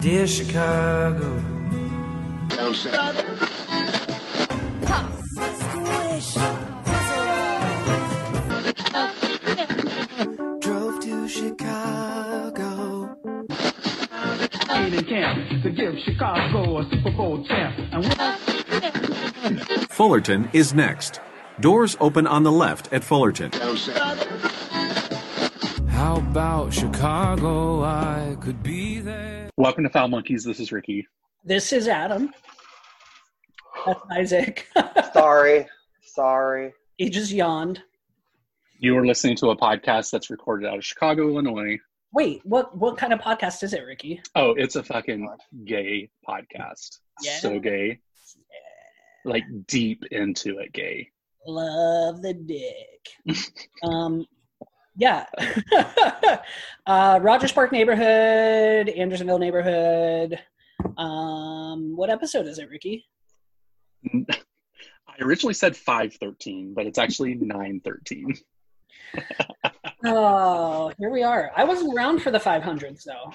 Dear Chicago. Drove to Chicago. in camp to give Chicago a Super Bowl champ. Fullerton is next. Doors open on the left at Fullerton. How about Chicago? I could be there. Welcome to Foul Monkeys. This is Ricky. This is Adam. That's Isaac. Sorry, sorry. he just yawned. You are listening to a podcast that's recorded out of Chicago, Illinois. Wait, what what kind of podcast is it, Ricky? Oh, it's a fucking gay podcast. Yeah. So gay. Yeah. Like deep into it gay. Love the dick. um, yeah. uh, Rogers Park neighborhood, Andersonville neighborhood. Um, what episode is it, Ricky? I originally said 513, but it's actually 913. Oh, here we are. I wasn't around for the 500s though.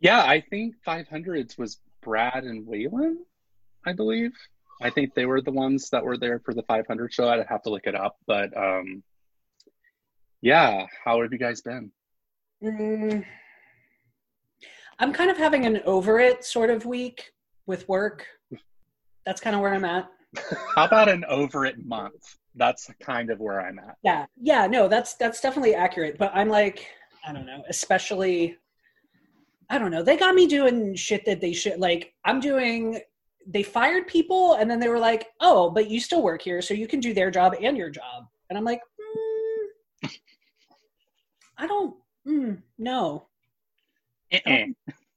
Yeah, I think 500s was Brad and Waylon, I believe. I think they were the ones that were there for the 500 show. I'd have to look it up, but um, yeah. How have you guys been? Mm, I'm kind of having an over it sort of week with work. That's kind of where I'm at. How about an over it month? That's kind of where I'm at. Yeah, yeah, no, that's that's definitely accurate. But I'm like, I don't know, especially, I don't know. They got me doing shit that they should. Like, I'm doing. They fired people, and then they were like, "Oh, but you still work here, so you can do their job and your job." And I'm like, I don't. Mm, no, Eh-eh.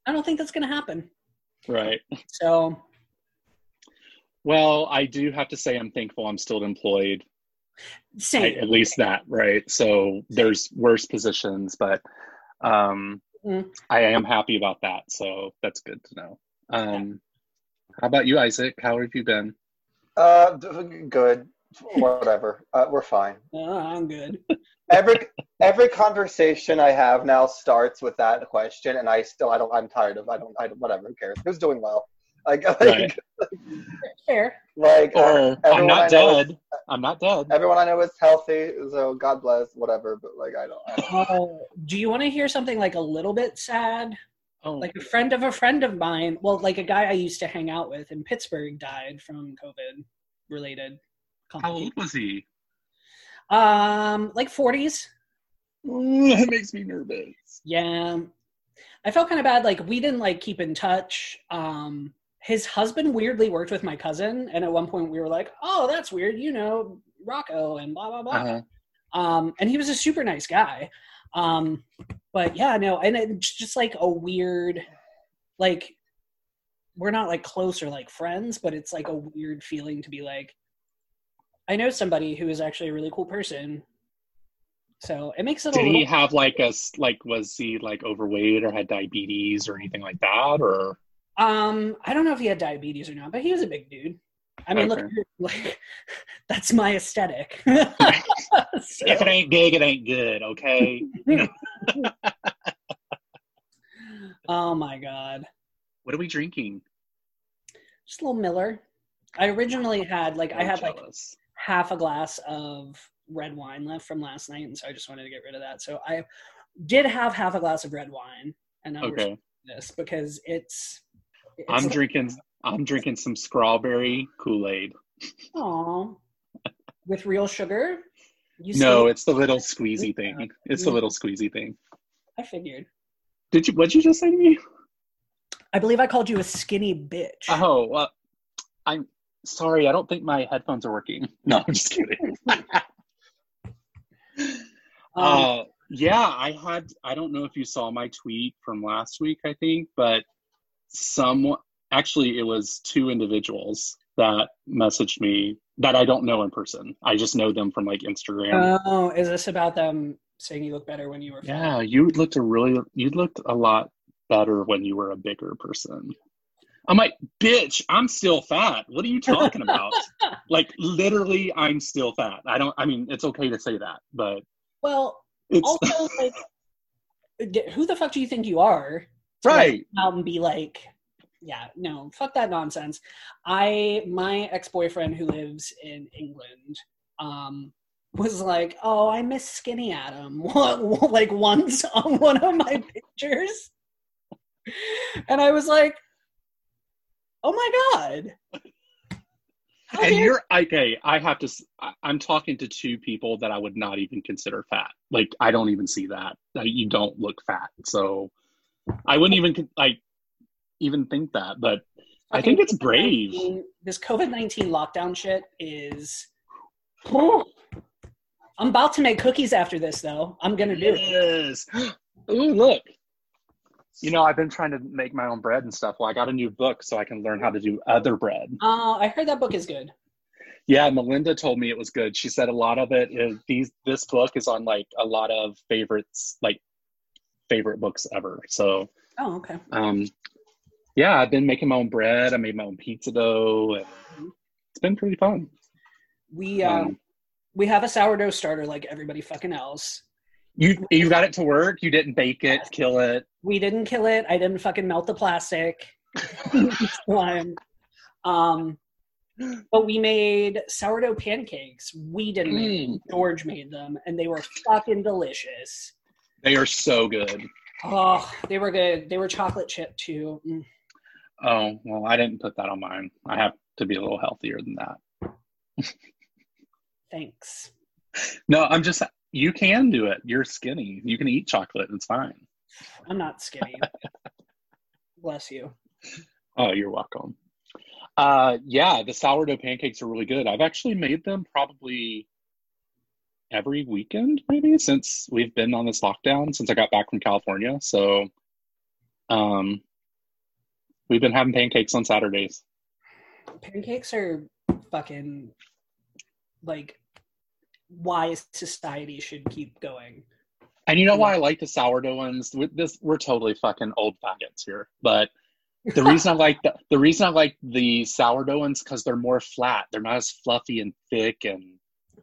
I don't think that's gonna happen. Right. So Well, I do have to say I'm thankful I'm still employed. I, same. at least that, right? So there's worse positions, but um, Mm. I am happy about that. So that's good to know. Um, how about you, Isaac? How have you been? Uh, good. Whatever. Uh, we're fine. Uh, I'm good. Every every conversation I have now starts with that question, and I still I don't I'm tired of I don't I don't whatever who cares who's doing well like like, Right. Fair. like uh, Or I'm not I know is- dead. I'm not dead. everyone I know is healthy, so God bless whatever. But like I don't. I don't Uh, do you want to hear something like a little bit sad? Oh, like a friend of a friend of mine well like a guy i used to hang out with in pittsburgh died from covid related how old was he? um like 40s Ooh, that makes me nervous. yeah i felt kind of bad like we didn't like keep in touch um his husband weirdly worked with my cousin and at one point we were like oh that's weird you know rocco and blah blah blah Uh-huh. um, and he was a super nice guy. Um, but yeah, no, and it's just like a weird, like we're not like close or like friends, but it's like a weird feeling to be like, I know somebody who is actually a really cool person. So it makes it a Did little. he have like a like was he like overweight or had diabetes or anything like that or um, I don't know if he had diabetes or not, but he was a big dude. I mean, look, like that's my aesthetic. So- if it ain't big, it ain't good. Okay. oh my god. what are we drinking? just a little Miller. I originally had like I I'm had like jealous. Half a glass of red wine left from last night, and so I just wanted to get rid of that. So I did have half a glass of red wine, and now we're Okay. this because it's. it's I'm like- drinking. I'm drinking some strawberry Kool Aid. Aw. with real sugar. You No, see? it's the little squeezy thing. It's the little squeezy thing. I figured. Did you? What'd you just say to me? I believe I called you a skinny bitch. Oh, well, I'm sorry. I don't think my headphones are working. No, I'm just kidding. Um, uh, yeah, I had. I don't know if you saw my tweet from last week. I think, but some actually, it was two individuals that messaged me that I don't know in person. I just know them from like Instagram. oh, is this about them saying you look better when you were? fat? yeah, you looked a really. You looked a lot better when you were a bigger person. I'm like, bitch, I'm still fat. What are you talking about? like, literally, I'm still fat. I don't. I mean, it's okay to say that, but Well, it's also like who the fuck do you think you are? like, Right. out and be like, yeah, no, fuck that nonsense. I my ex boyfriend who lives in England, um, was like, oh, I miss Skinny Adam, like once on one of my pictures, and I was like, oh my god. How and you're okay. I have to. I'm talking to two people that I would not even consider fat. Like I don't even see that. You don't look fat, so I wouldn't even like even think that. But I think it's brave. This COVID nineteen lockdown shit is. I'm about to make cookies after this, though. I'm gonna do it. Yes. Ooh, look. You know, I've been trying to make my own bread and stuff. Well, I got a new book so I can learn how to do other bread. Uh, I heard that book is good. Yeah, Melinda told me it was good. She said a lot of it is these. This book is on like a lot of favorites, like favorite books ever. So, Oh, okay. um, yeah, I've been making my own bread. I made my own pizza dough, and it's been pretty fun. We um, Um, we have a sourdough starter like everybody fucking else. You you got it to work. You didn't bake it, kill it. We didn't kill it. I didn't fucking melt the plastic. Um, but we made sourdough pancakes. We didn't. Mm, George made them, and they were fucking delicious. they are so good. Oh, they were good. They were chocolate chip too. Mm. Oh well, I didn't put that on mine. I have to be a little healthier than that. Thanks. No, I'm just. You can do it. You're skinny. You can eat chocolate. It's fine. I'm not skinny. Bless you. Oh, you're welcome. Uh, yeah, the sourdough pancakes are really good. I've actually made them probably every weekend, maybe since we've been on this lockdown, since I got back from California. So, um, we've been having pancakes on Saturdays. Pancakes are fucking like why society should keep going. And you know why I like the sourdough ones? With this, we're totally fucking old faggots here. But the reason I like the the reason I like the sourdough ones because they're more flat. They're not as fluffy and thick and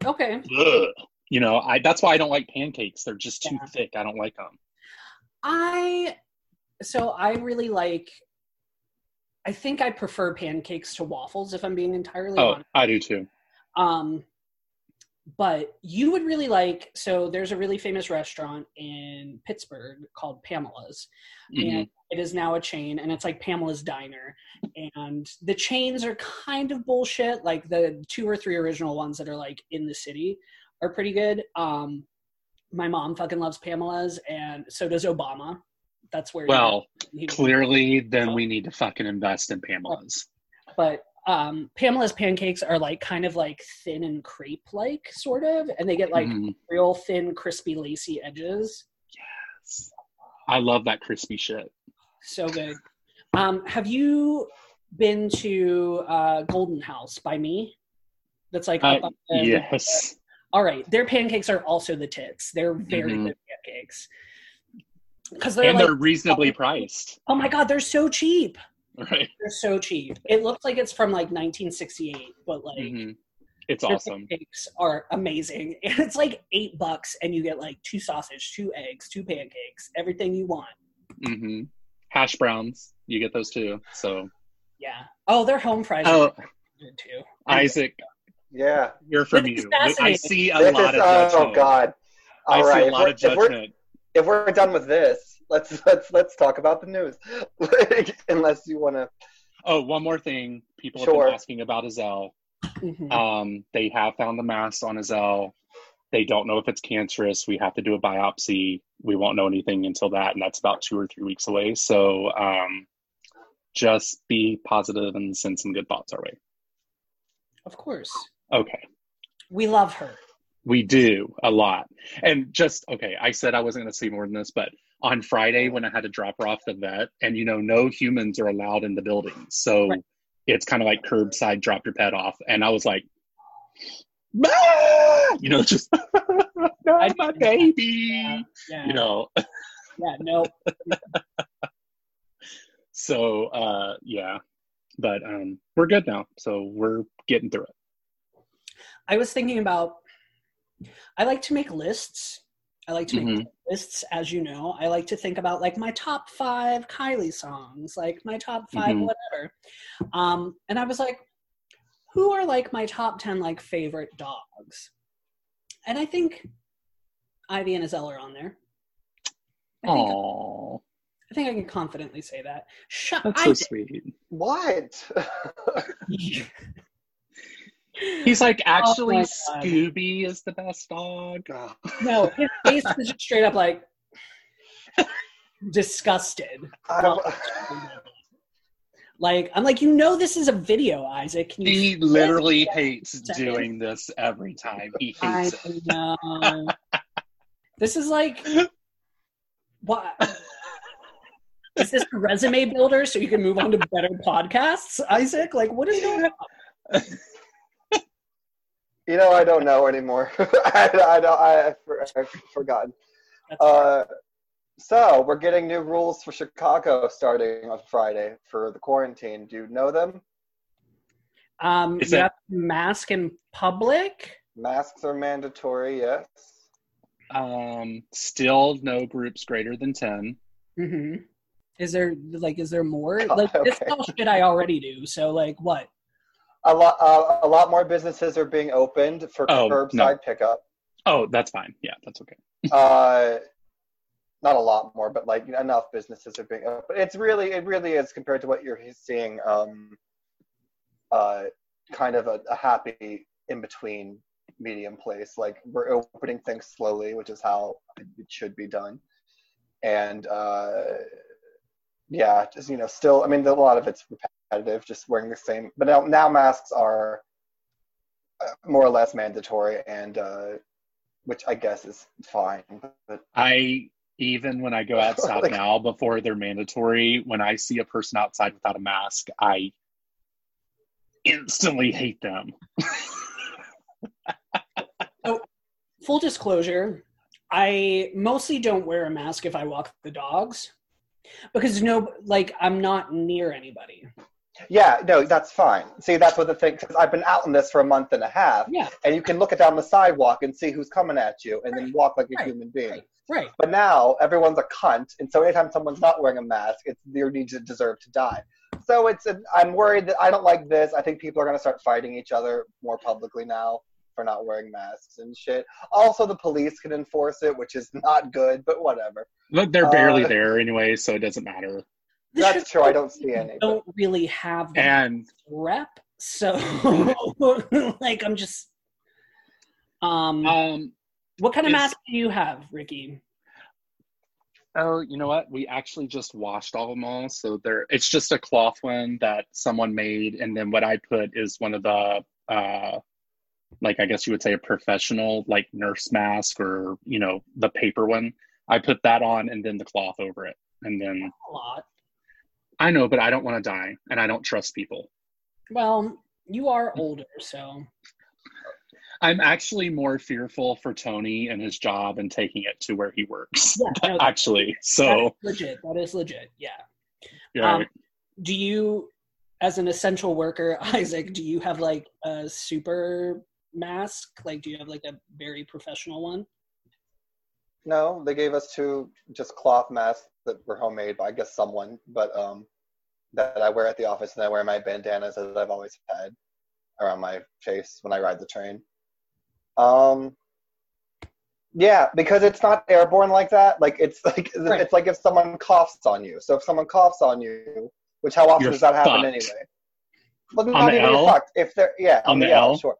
Okay. ugh. you know. I that's why I don't like pancakes. They're just too Yeah. thick. I don't like them. I so I really like I think I prefer pancakes to waffles if I'm being entirely Oh, honest. I do too. Um but you would really like so there's a really famous restaurant in Pittsburgh called Pamela's Mhm. and it is now a chain and it's like Pamela's Diner and the chains are kind of bullshit like the two or three original ones that are like in the city are pretty good um my mom fucking loves Pamela's and so does Obama that's where he- Well, he- clearly, then we need to fucking invest in Pamela's. but um Pamela's pancakes are like kind of like thin and crepe like sort of and they get like Mhm. real thin crispy lacy edges Yes. I love that crispy shit. so good um have you been to uh golden house by me that's like Uh, the- yes. all right their pancakes are also the tits they're very Mhm. good pancakes because they're and like they're reasonably priced, oh my god they're so cheap right? they're so cheap it looks like it's from like 1968 but like Mhm. It's awesome. pancakes are amazing. And it's like eight bucks, and you get like two sausage, two eggs, two pancakes, everything you want. Mm-hmm. Hash browns, you get those too. So, Yeah. Oh, they're home fries oh, too. Isaac, Yeah. You're from This you. I see a This lot is, of oh judgment. God. I All see a If lot we're, of if, we're, if we're done with this, let's let's let's talk about the news. Unless you want to. Oh, one more thing. People have been asking about Azelle. Mhm. Um, they have found the mass on Azelle. They don't know if it's cancerous. We have to do a biopsy. We won't know anything until that, and that's about two or three weeks away. So um, just be positive and send some good thoughts our way. Of course. Okay. We love her. We do a lot. And just, okay, I said I wasn't going to say more than this, but on Friday when I had to drop her off the vet, and you know, no humans are allowed in the building. So Right. it's kind of like curbside, drop your pet off. And I was like, "Ah!" you know, just, no, my baby, Yeah. you know. Yeah. No. So, uh, yeah, but um, we're good now. So we're getting through it. I was thinking about. I like to make lists I like to make Mhm. lists, as you know. I like to think about like my top five Kylie songs, like my top 5 Mhm. whatever. Um, and I was like, who are like my top ten like favorite dogs? And I think Ivy and Azelle are on there. I think, Oh, I think I can confidently say that. Shut that's so did- sweet. What? He's like, oh actually, Oh. Scooby is the best dog. no, his face is just straight up like disgusted. I don't, Like I'm like, you know, this is a video, Isaac. Can He literally hates doing this every time. He I hates it. know. this is like what is this a resume builder so you can move on to better podcasts, Isaac? Like what is going on? You know, I don't know anymore. I, I don't. I, I for- I've forgotten. Uh, so we're getting new rules for Chicago starting on Friday for the quarantine. Do you know them? um Is you that- have to mask in public. Masks are mandatory. Yes. Um, still no groups greater than 10. hmm Is there like is there more? God, Like this is all shit I already do. So like what? A lot. Uh, a lot more businesses are being opened for Oh, curbside no. pickup. Oh, that's fine. Yeah, that's okay. uh, not a lot more, but like enough businesses are being. But it's really, it really is compared to what you're seeing. Um, uh, kind of a, a happy in between medium place. Like we're opening things slowly, which is how it should be done. And uh, yeah, just you know, still, I mean, a lot of it's repetitive, just wearing the same. But now, now masks are uh, more or less mandatory, and uh, which I guess is fine. But I even when I go outside Like- now before they're mandatory, when I see a person outside without a mask, I instantly hate them. Oh, full disclosure, I mostly don't wear a mask if I walk the dogs because no, like I'm not near anybody. Yeah, no, that's fine. See, that's what the thing. Because I've been out in this for a month and a half, Yeah, and you can look it down the sidewalk and see who's coming at you, and then walk like a Right, human being. right, right. But now everyone's a cunt, and so anytime someone's not wearing a mask, it's you need to deserve to die. So it's a, I'm worried that I don't like this. I think people are going to start fighting each other more publicly now for not wearing masks and shit. Also, the police can enforce it, which is not good, but whatever. But they're barely Uh, there anyway, so it doesn't matter. The That's true. I don't see any. but- don't really have the And rep, so like I'm just. Um, um, what kind of mask do you have, Ricky? oh, you know what? We actually just washed all of them all, so they're it's just a cloth one that someone made, and then what I put is one of the uh, like I guess you would say a professional like nurse mask or you know the paper one. I put that on and then the cloth over it, and then A lot. I know, but I don't want to die, and I don't trust people. Well, you are older, so I'm actually more fearful for Tony and his job and taking it to where he works. yeah, no, actually, that's so legit. That is legit. Yeah. yeah. Um, do you, as an essential worker, Isaac, do you have like a super mask? Like, do you have like a very professional one? No, they gave us two just cloth masks that were homemade by I guess someone, but um, that I wear at the office, and I wear my bandanas that I've always had around my face when I ride the train. Um, yeah, because it's not airborne like that. Like it's like Right. it's like if someone coughs on you. So if someone coughs on you, which how often You're does that happen anyway? Well, On not the even you're L? fucked. If they're yeah On on, the the, L, L? sure.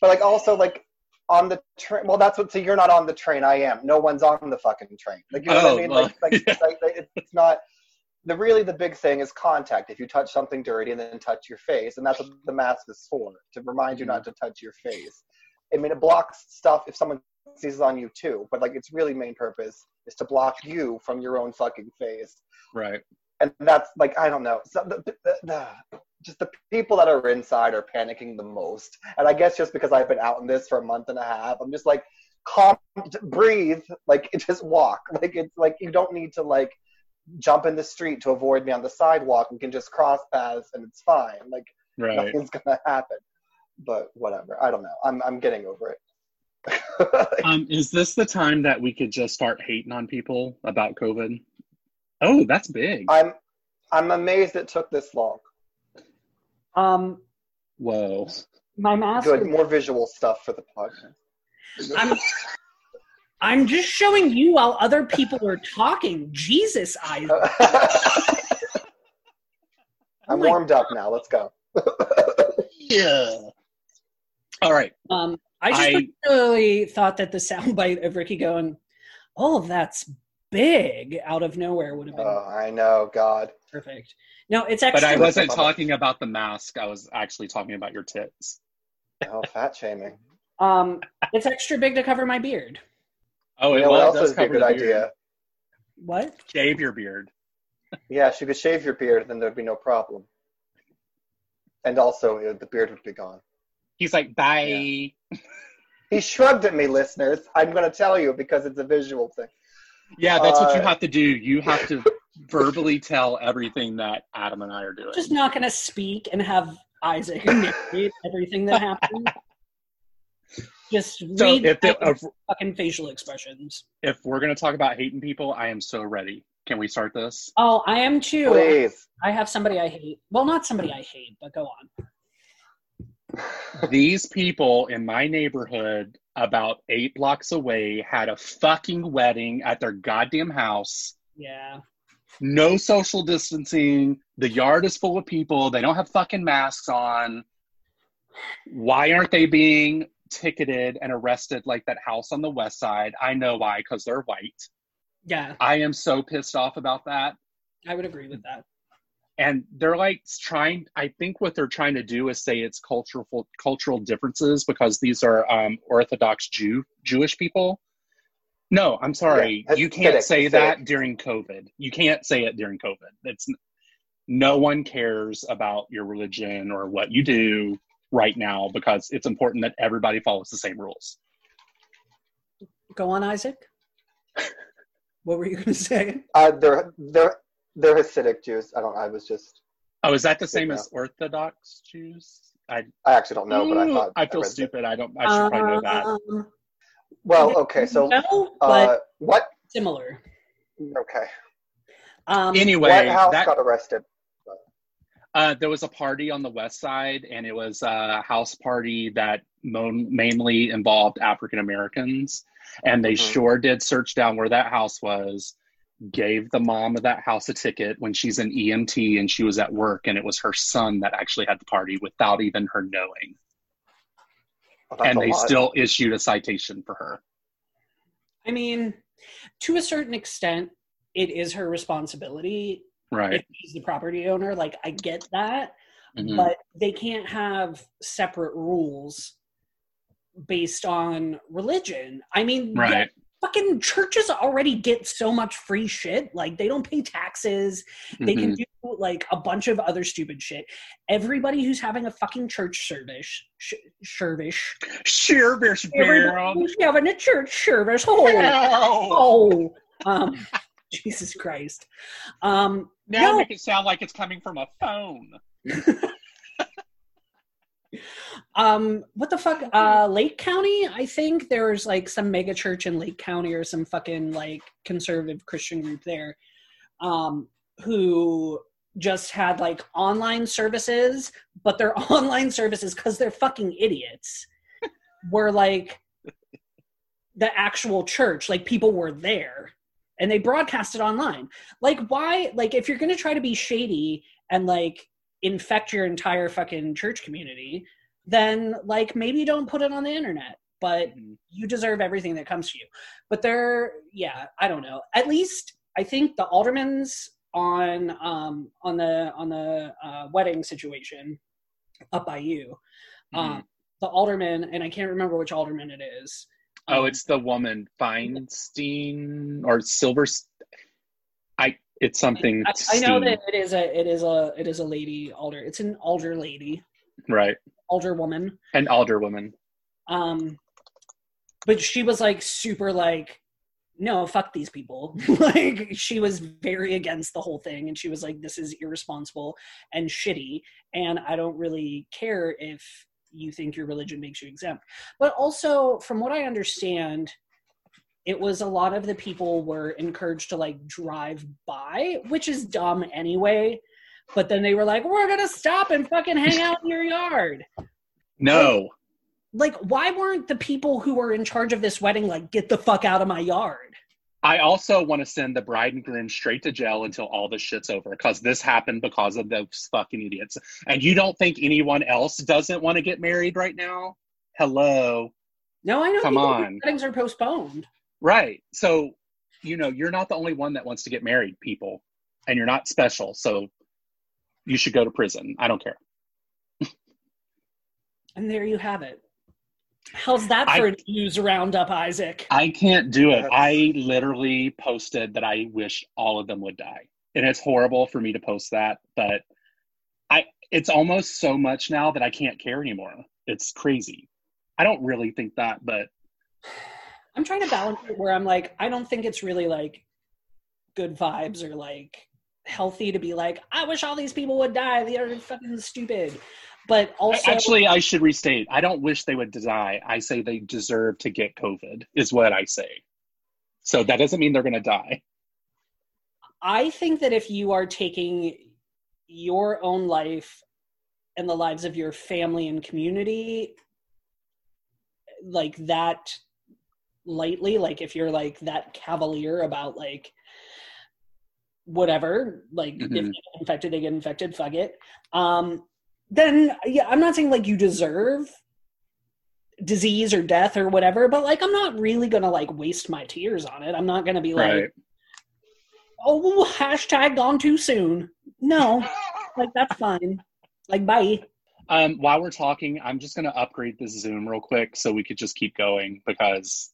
But like also like on the train. Well, that's what. So you're not on the train. I am. No one's on the fucking train. Like you know Oh, what I oh, mean? well, Like like, yeah. like, like it's- not. The really the big thing is contact. If you touch something dirty and then touch your face, and that's what the mask is for to remind you not mm-hmm. to touch your face. I mean, it blocks stuff if someone sees on you too. But like its really main purpose is to block you from your own fucking face right. and that's like I don't know. So the, the, the, just the people that are inside are panicking the most, and I guess just because I've been out in this for a month and a half, I'm just like, calm, breathe, like just walk. Like it's like you don't need to like jump in the street to avoid me on the sidewalk. We can just cross paths and it's fine. Like Right. nothing's gonna happen. But whatever. I don't know. I'm I'm getting over it. Um, is this the time that we could just start hating on people about COVID? Oh, that's big. I'm I'm amazed it took this long. Um, Whoa. my mask. Good, more visual stuff for the podcast. I'm, I'm just showing you while other people are talking. Jesus, I. I'm my warmed up now. Let's go. Yeah. All right. Um, I just I- particularly thought that the soundbite of Ricky going, "Oh, that's big," out of nowhere would have been Oh, I know, God. perfect. No, it's actually. But. I wasn't talking about the mask. I was actually talking about your tits. Oh, fat shaming. um, it's extra big to cover my beard. Oh, You it know what well else does would be a good idea? What? Shave your beard. Yeah, she could shave your beard, then there'd be no problem. And also, uh, the beard would be gone. He's like, bye. He shrugged at me, listeners. I'm going to tell you because it's a visual thing. Yeah, that's what you Uh, have to do. You have to verbally tell everything that Adam and I are doing. Just not gonna speak and have Isaac narrate everything that happened. Just so read if, the, out uh, if fucking facial expressions. if we're gonna talk about hating people, I am so ready. Can we start this? Oh, I am too. Please. I have somebody I hate. Well, not somebody I hate, but go on. These people in my neighborhood, about eight blocks away, had a fucking wedding at their goddamn house. Yeah. No social distancing. The yard is full of people. They don't have fucking masks on. Why aren't they being ticketed and arrested like that house on the west side? I know why, because they're white. Yeah, I am so pissed off about that. I would agree with that. and they're like trying i think what they're trying to do is say it's cultural cultural differences because these are um, orthodox jew jewish people no i'm sorry Yeah, you can't Hasidic, say Hasidic. that during covid you can't say it during covid it's no one cares about your religion or what you do right now because it's important that everybody follows the same rules Go on, Isaac. what were you going to say? Uh, they're, they're, they're Hasidic Jews. I don't I was just, oh is that the same as orthodox jews i I actually don't know, but I thought. i feel read that. stupid i don't i should probably know that Um, Well, okay, so no, uh, what? similar. Okay. Um, anyway what house that got arrested? Uh, there was a party on the west side, and it was a house party that mo- mainly involved African Americans. And they Mhm. sure did search down where that house was, gave the mom of that house a ticket when she's an EMT and she was at work, and it was her son that actually had the party without even her knowing. Oh, and they lot. still issued a citation for her. I mean, to a certain extent, it is her responsibility Right. if she's the property owner. Like, I get that, Mhm. but they can't have separate rules based on religion. I mean, yeah, Right. fucking churches already get so much free shit. Like, they don't pay taxes. They can Mhm. do like a bunch of other stupid shit. Everybody who's having a fucking church service, sh- service, Bears everybody who's having a church service, oh, oh, um, Jesus Christ, um, Now No. make it sound like it's coming from a phone. um, what the fuck, uh, Lake County? I think there's like some mega church in Lake County or some fucking like conservative Christian group there, um, who just had like online services, but their online services because they're fucking idiots. Were like the actual church like people were there and they broadcast it online. Like why like if you're gonna try to be shady and like infect your entire fucking church community then like maybe don't put it on the internet but Mhm. you deserve everything that comes to you. But they're yeah i don't know. At least i think the aldermans on um on the on the uh, wedding situation up by you um the alderman and i can't remember which alderman it is Oh, Um, it's the woman Feinstein or Silver. I. It's something. I, I know that it is a it is a it is a lady alder. It's an alder lady, right, alder woman. an alder woman. Um, but she was like super like, no, fuck these people. like she was very against the whole thing, and she was like, this is irresponsible and shitty, and I don't really care if you think your religion makes you exempt. But also, from what I understand, it was a lot of the people were encouraged to like drive by, which is dumb anyway. But then they were like, we're going to stop and fucking hang out in your yard. No. Like, why weren't the people who were in charge of this wedding like, get the fuck out of my yard? I also want to send the bride and groom straight to jail until all this shit's over because this happened because of those fucking idiots. And you don't think anyone else doesn't want to get married right now? Hello. No, I know Come on. weddings are postponed. Right. So, you know, you're not the only one that wants to get married, people, and you're not special. So you should go to prison. I don't care. And there you have it. How's that for a news roundup, Isaac? I can't do it. I literally posted that I wish all of them would die. And it's horrible for me to post that, but I it's almost so much now that I can't care anymore. It's crazy. I don't really think that, but I'm trying to balance it where I'm like, I don't think it's really like good vibes or like healthy to be like, I wish all these people would die. They are fucking stupid. But also, actually I should restate. I don't wish they would die. I say they deserve to get COVID is what I say. So that doesn't mean they're going to die. I think that if you are taking your own life and the lives of your family and community like that lightly, like if you're like that cavalier about like whatever, like if Mhm. they get infected, they get infected, fuck it. Um, then yeah, I'm not saying like you deserve disease or death or whatever, but like I'm not really gonna like waste my tears on it. I'm not gonna be like, Right. oh hashtag gone too soon no like that's fine like bye Um, while we're talking, I'm just to upgrade this Zoom real quick so we could just keep going because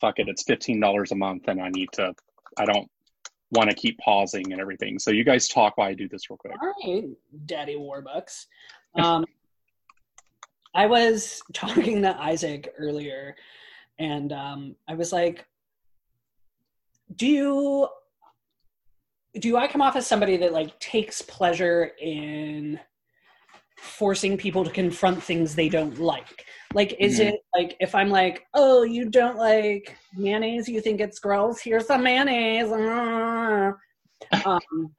fuck it, it's fifteen dollars a month, and I need to. I don't want to keep pausing and everything. So you guys talk while I do this real quick. all right daddy warbucks um i was talking to isaac earlier and um i was like do you do i come off as somebody that like takes pleasure in forcing people to confront things they don't like like is Mhm. it like if i'm like oh you don't like mayonnaise you think it's gross here's some mayonnaise um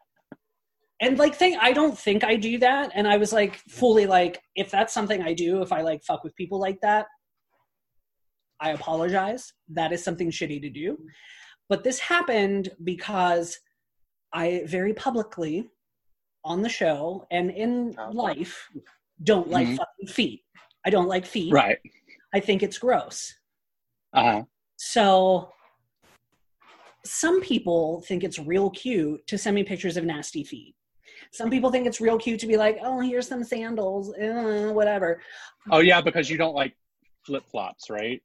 and like thing i don't think i do that and i was like fully like if that's something i do if i like fuck with people like that i apologize that is something shitty to do but this happened because i very publicly on the show and in Oh. life don't like Mhm. fucking feet i don't like feet Right. i think it's gross Uh-huh. so some people think it's real cute to send me pictures of nasty feet. Some people think it's real cute to be like, oh, here's some sandals, uh, whatever. oh yeah, because you don't like flip flops, right?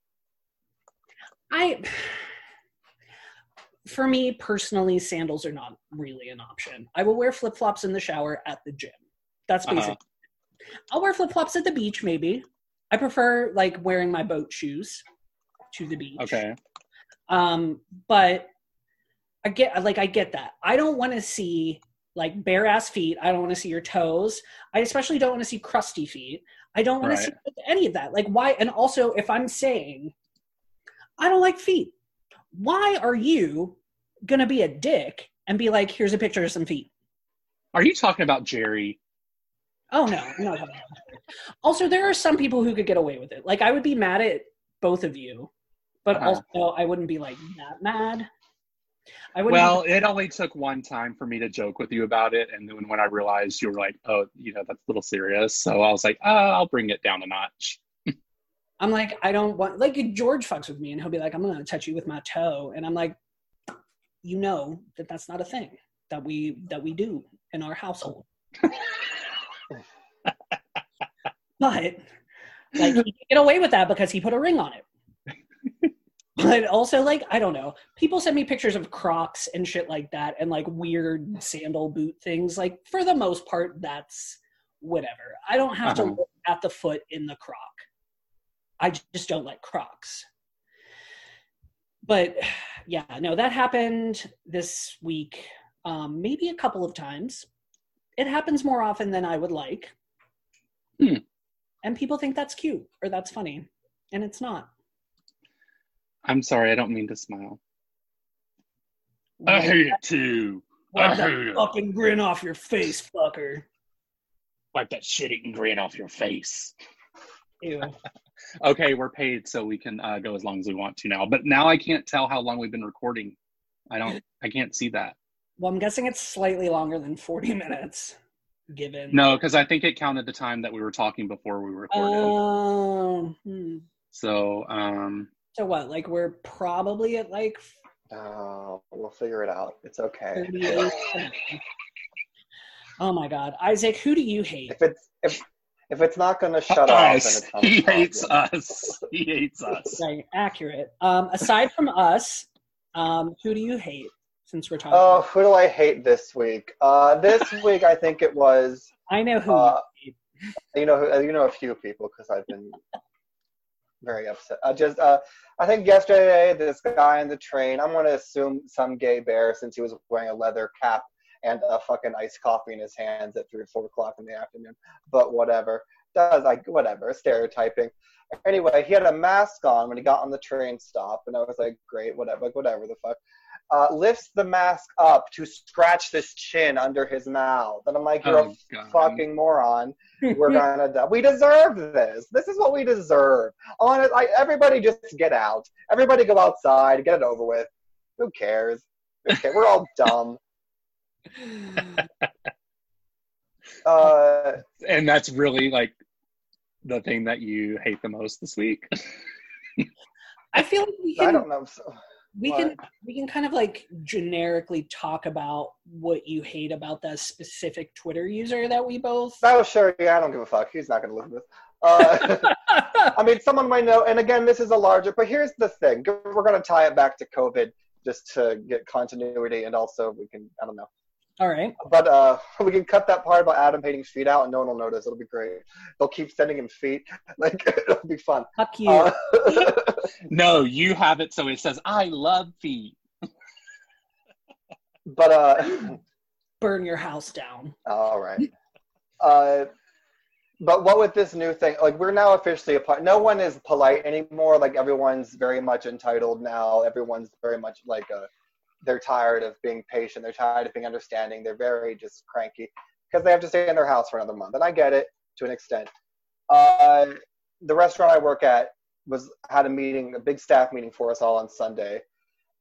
I, for me personally, sandals are not really an option. I will wear flip flops in the shower at the gym. That's Uh-huh. I'll wear flip flops at the beach, maybe. I prefer like wearing my boat shoes to the beach. Okay. Um, but I get like I get that. I don't want to see like bare ass feet. I don't want to see your toes. I especially don't want to see crusty feet. I don't want Right. to see any of that. Like why? And also, if I'm saying I don't like feet, why are you gonna be a dick and be like, "Here's a picture of some feet"? Are you talking about Jerry? Oh no, I'm not talking that. Also, there are some people who could get away with it. Like I would be mad at both of you, but Uh-huh. also I wouldn't be like that mad. I wouldn't. Well, it only took one time for me to joke with you about it, and then when I realized you were like, "Oh, you know, that's a little serious," so I was like, "Oh, I'll bring it down a notch." I'm like, I don't want like George fucks with me and he'll be like, I'm gonna touch you with my toe, and I'm like, you know that that's not a thing that we that we do in our household. but like he can get away with that because he put a ring on it. but also like I don't know. People send me pictures of Crocs and shit like that and like weird sandal boot things. Like for the most part, that's whatever. I don't have to Uh-huh. look at the foot in the Croc. I just don't like Crocs. But yeah, no, that happened this week, um, maybe a couple of times. It happens more often than I would like. Hmm. And people think that's cute or that's funny, and it's not. I'm sorry, I don't mean to smile. I hate it too. Wipe I that hate it. fucking grin off your face, fucker. Wipe that shit eating grin off your face. Ew. Okay, we're paid, so we can uh, go as long as we want to now. But now I can't tell how long we've been recording. I don't. I can't see that. Well, I'm guessing it's slightly longer than 40 minutes, given. No, because I think it counted the time that we were talking before we recorded. Um, hmm. so, um, So what? Like we're probably at like Oh, we'll figure it out. It's okay. oh my god, Isaac, who do you hate? If it's if if it's not gonna shut off, then us. it's He hates us. He hates us. Right, accurate. Um, aside from us, um, who do you hate? Since we're talking, Oh, who do I hate this week? Uh, this week I think it was I know who. uh, you you know who- you know a few people because I've been very upset. I just uh, I think yesterday this guy on the train. I'm gonna assume some gay bear since he was wearing a leather cap and a fucking iced coffee in his hands at three or four o'clock in the afternoon. But whatever. Does like whatever stereotyping. Anyway, he had a mask on when he got on the train stop, and I was like, great, whatever, like whatever the fuck. Uh, lifts the mask up to scratch this chin under his mouth, and I'm like, you're Oh, a God. fucking moron. We're gonna die. We deserve this. This is what we deserve. Honest, like everybody, just get out. Everybody, go outside. Get it over with. Who cares? Who cares? We're all dumb. Uh, And that's really like the thing that you hate the most this week. I feel like we I can don't know. So- we can we can kind of like generically talk about what you hate about that specific Twitter user that we both. Oh, sure. Yeah, I don't give a fuck. He's not gonna listen to this. Uh, I mean, someone might know. And again, this is a larger. But here's the thing: we're gonna tie it back to COVID just to get continuity, and also we can. I don't know. All right. But uh, we can cut that part about Adam hating feet out, and no one will notice. It'll be great. They'll keep sending him feet. Like it'll be fun. Fuck you. Uh, no, you have it so it says, I love feet. but uh, Burn your house down. all right. Uh, but what with this new thing? Like we're now officially a part. No one is polite anymore. Like everyone's very much entitled now. Everyone's very much like a. They're tired of being patient. They're tired of being understanding. They're very just cranky because they have to stay in their house for another month, and I get it to an extent. Uh, the restaurant I work at was had a meeting, a big staff meeting for us all on Sunday,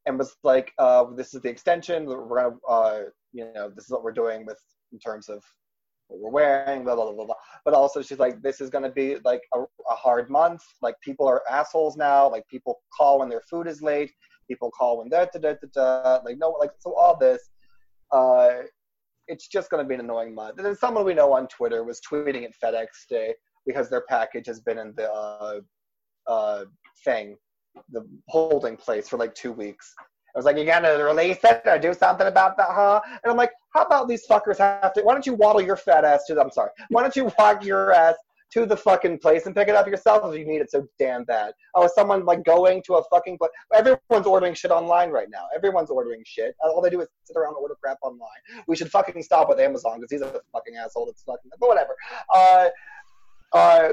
and was like, uh, "This is the extension. We're gonna, uh, you know, this is what we're doing with in terms of what we're wearing, blah blah blah blah." blah. But also, she's like, "This is gonna be like a, a hard month. Like people are assholes now. Like people call when their food is late. People call when da da da da da. Like no, like so all this." Uh, it's just going to be an annoying month. And then someone we know on Twitter was tweeting at FedEx Day because their package has been in the uh, uh, thing, the holding place for like two weeks. I was like, you gotta release it or do something about that, huh? And I'm like, how about these fuckers have to? Why don't you waddle your fat ass to? The, I'm sorry. Why don't you walk your ass to the fucking place and pick it up yourself if you need it so damn bad? Oh, is someone like going to a fucking place? Everyone's ordering shit online right now. Everyone's ordering shit. All they do is sit around and order crap online. We should fucking stop with Amazon because he's a fucking asshole. That's fucking. But whatever. Uh, uh,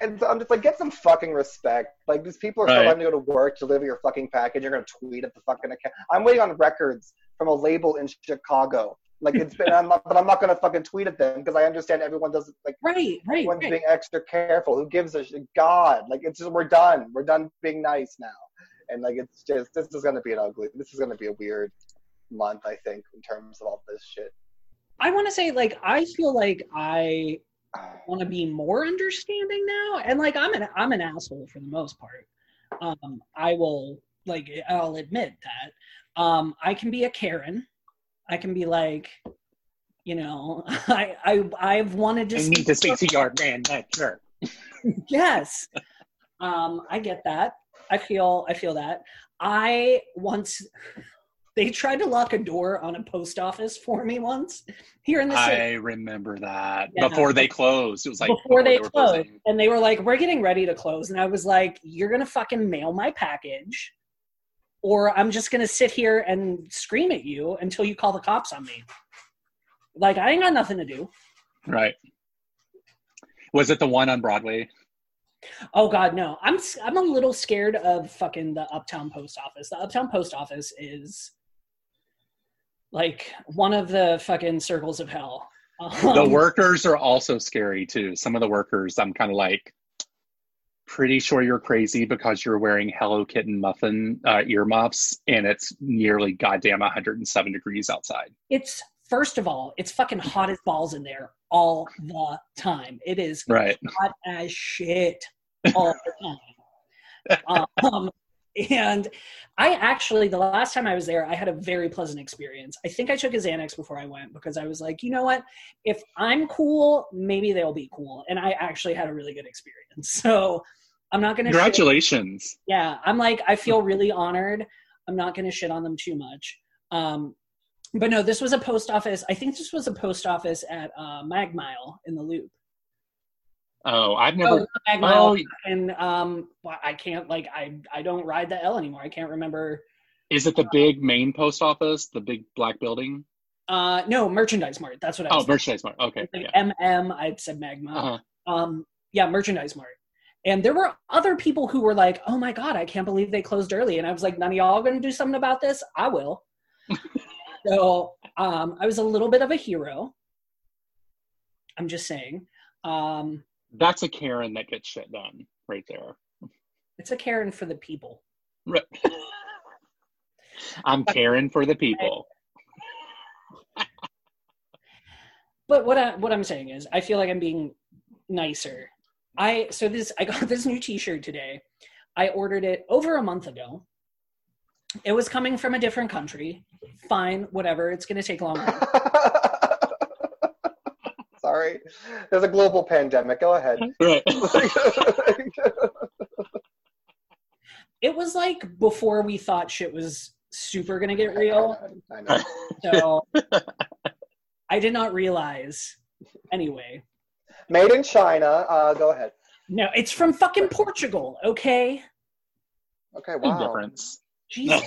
and so I'm just like, get some fucking respect. Like these people are still Right. having to go to work, to deliver your fucking package. You're gonna tweet at the fucking account. I'm waiting on records from a label in Chicago. Like it's been, I'm not, but I'm not gonna fucking tweet at them because I understand everyone doesn't like. Right, right, Everyone's right. being extra careful. Who gives a shit? God, like it's just we're done. We're done being nice now. And like it's just this is gonna be an ugly. This is gonna be a weird month, I think, in terms of all this shit. I want to say, like, I feel like I want to be more understanding now, and like, I'm an I'm an asshole for the most part. Um, I will like I'll admit that. Um, I can be a Karen. I can be like, you know, I I I've wanted to. I need to speak to your manager. yes um i get that i feel i feel that i once they tried to lock a door on a post office for me once here in the city I remember that. Yeah. Before they closed. It was like before they were closed closing. and they were like we're getting ready to close and i was like you're gonna fucking mail my package or i'm just gonna sit here and scream at you until you call the cops on me like i ain't got nothing to do Right. Was it the one on Broadway? Oh God, no! I'm I'm a little scared of fucking the Uptown Post Office. The Uptown Post Office is like one of the fucking circles of hell. The Um, workers are also scary too. Some of the workers, I'm kind of like, pretty sure you're crazy because you're wearing Hello Kitten muffin uh, earmuffs and it's nearly goddamn 107 degrees outside. It's first of all, it's fucking hot as balls in there all the time. It is Right. hot as shit all the time. um, and I actually, the last time I was there, I had a very pleasant experience. I think I took a Xanax before I went because I was like, you know what? If I'm cool, maybe they'll be cool. And I actually had a really good experience. So I'm not going to. Congratulations. Yeah, I'm like, I feel really honored. I'm not going to shit on them too much. Um, but no, this was a post office. I think this was a post office at uh, Magmile in the Loop. Oh, I've Oh, never. Magmile. Oh, and um, I can't like I I don't ride the L anymore. I can't remember. is it the big main post office, the big black building? Uh, no, merchandise mart. That's what I Oh, was. merchandise mart. Okay. thinking. Yeah. MM, I said Magma. Uh-huh. Um, yeah, merchandise mart. And there were other people who were like, "Oh my god, I can't believe they closed early." And I was like, "None of y'all going to do something about this? I will." so um, I was a little bit of a hero. I'm just saying. Um, That's a Karen that gets shit done right there. it's a Karen for the people. Right. I'm Karen for the people. But what I what I'm saying is, I feel like I'm being nicer. I so this I got this new T-shirt today. I ordered it over a month ago. It was coming from a different country. Fine, whatever. It's going to take longer. Sorry, there's a global pandemic. Go ahead. Right. it was like before we thought shit was super going to get real. I know. So I did not realize. Anyway, Made in China. Uh, go ahead. no, it's from fucking Portugal. Okay, Okay. Big Wow. difference. Jesus.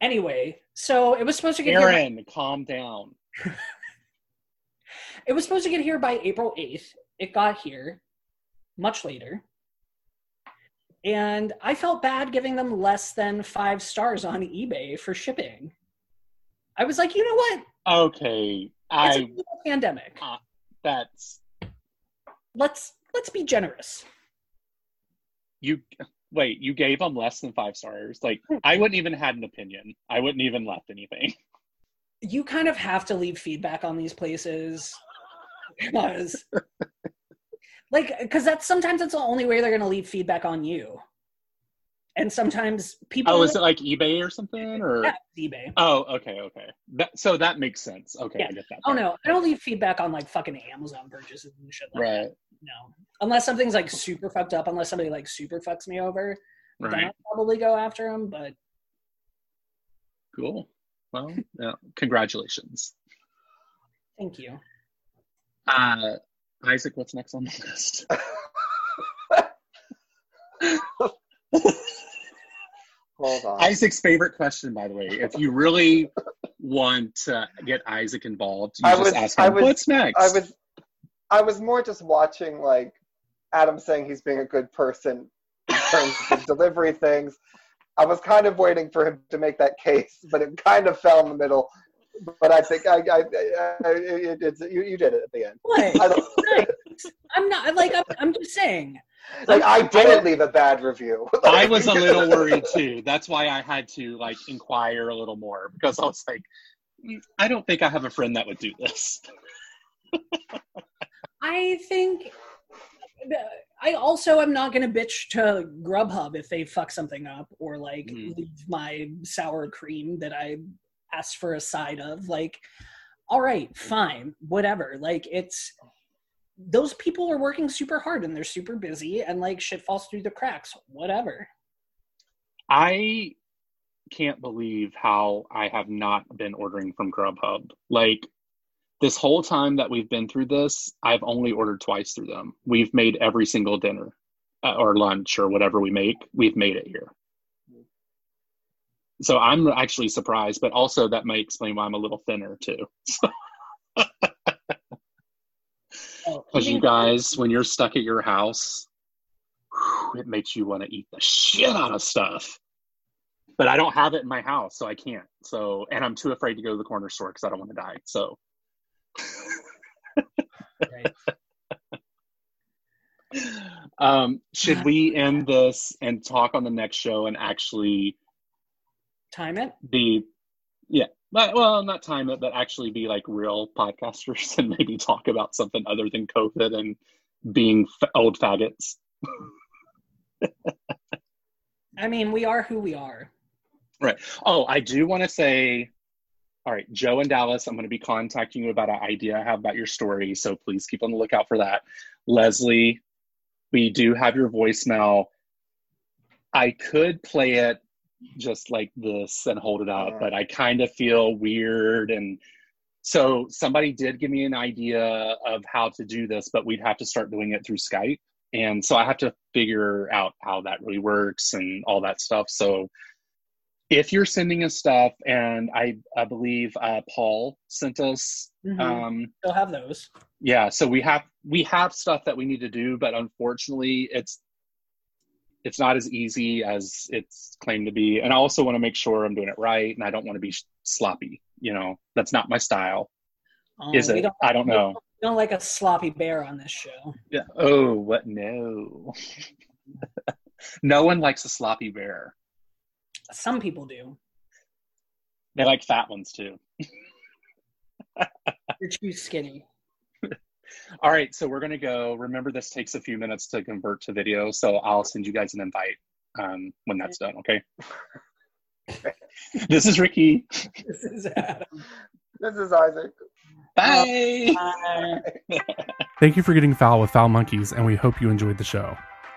anyway, so it was supposed to get here. Karen, calm down. It was supposed to get here by April 8th. It got here much later. And I felt bad giving them less than five stars on eBay for shipping. I was like, you know what? Okay. It's a I global pandemic. that's Let's let's be generous. you wait, you gave them less than five stars. Like I wouldn't even had an opinion. I wouldn't even left anything. You kind of have to leave feedback on these places because like because that's sometimes that's the only way they're going to leave feedback on you. And sometimes people Oh, is it like eBay or something? Or Yeah, eBay. oh, okay, okay. That, so that makes sense. Okay, Yeah. I get that. Oh no, I don't leave feedback on like fucking Amazon purchases and shit like that. Right, No, unless something's like super fucked up. Unless somebody like super fucks me over, then. I'll probably go after them. But Cool. Well, yeah, congratulations. thank you. Uh, Isaac, what's next on the list? Hold on. Isaac's favorite question, by the way. If you really want to get Isaac involved, you I just was- ask I him, was- "What's next?" I was, I was more just watching like Adam saying he's being a good person in terms of delivery things. I was kind of waiting for him to make that case, but it kind of fell in the middle. But I think I, I, I it, it's you, you did it at the end. What? I don't, I'm not like I'm, I'm just saying. like I didn't leave a bad review. I was a little worried too. That's why I had to like inquire a little more because I was like, "Mm, I don't think I have a friend that would do this. I think. I also am not going to bitch to Grubhub if they fuck something up or like Mhm. leave my sour cream that I asked for a side of. Like, all right, fine, whatever. Like, it's those people are working super hard and they're super busy and like shit falls through the cracks. Whatever. I can't believe how I have not been ordering from Grubhub. Like this whole time that we've been through this, I've only ordered twice through them. We've made every single dinner uh, or lunch or whatever we make, we've made it here. So I'm actually surprised, but also that might explain why I'm a little thinner too. Oh, Because you guys, when you're stuck at your house, whew, it makes you want to eat the shit out of stuff. But I don't have it in my house, so I can't. So, and I'm too afraid to go to the corner store because I don't want to die. So, um, should we end this and talk on the next show and actually time it. be, yeah, but, well, not time it, but actually be like real podcasters and maybe talk about something other than COVID and being f- old faggots. I mean, we are who we are. Right. Oh, I do want to say, all right, Joe and Dallas, I'm going to be contacting you about an idea I have about your story. So please keep on the lookout for that. Leslie, we do have your voicemail. I could play it just like this and hold it up, but I kind of feel weird. And so somebody did give me an idea of how to do this, but we'd have to start doing it through Skype. And so I have to figure out how that really works and all that stuff. So if you're sending us stuff, and I, I believe uh, Paul sent us, Mhm. um, Still have those. yeah. So we have we have stuff that we need to do, but unfortunately, it's it's not as easy as it's claimed to be. And I also want to make sure I'm doing it right, and I don't want to be sloppy. You know, that's not my style, Oh, is it? Don't, I don't know. we don't like a sloppy bear on this show. Yeah. Oh, what? No. no one likes a sloppy bear. Some people do. They like fat ones too. You're too skinny. All right, so we're gonna go. Remember, this takes a few minutes to convert to video, so I'll send you guys an invite um, when that's done. Okay. this is Ricky. This is Adam. This is Isaac. Bye. Bye. Thank you for getting foul with Foul Monkeys, and we hope you enjoyed the show.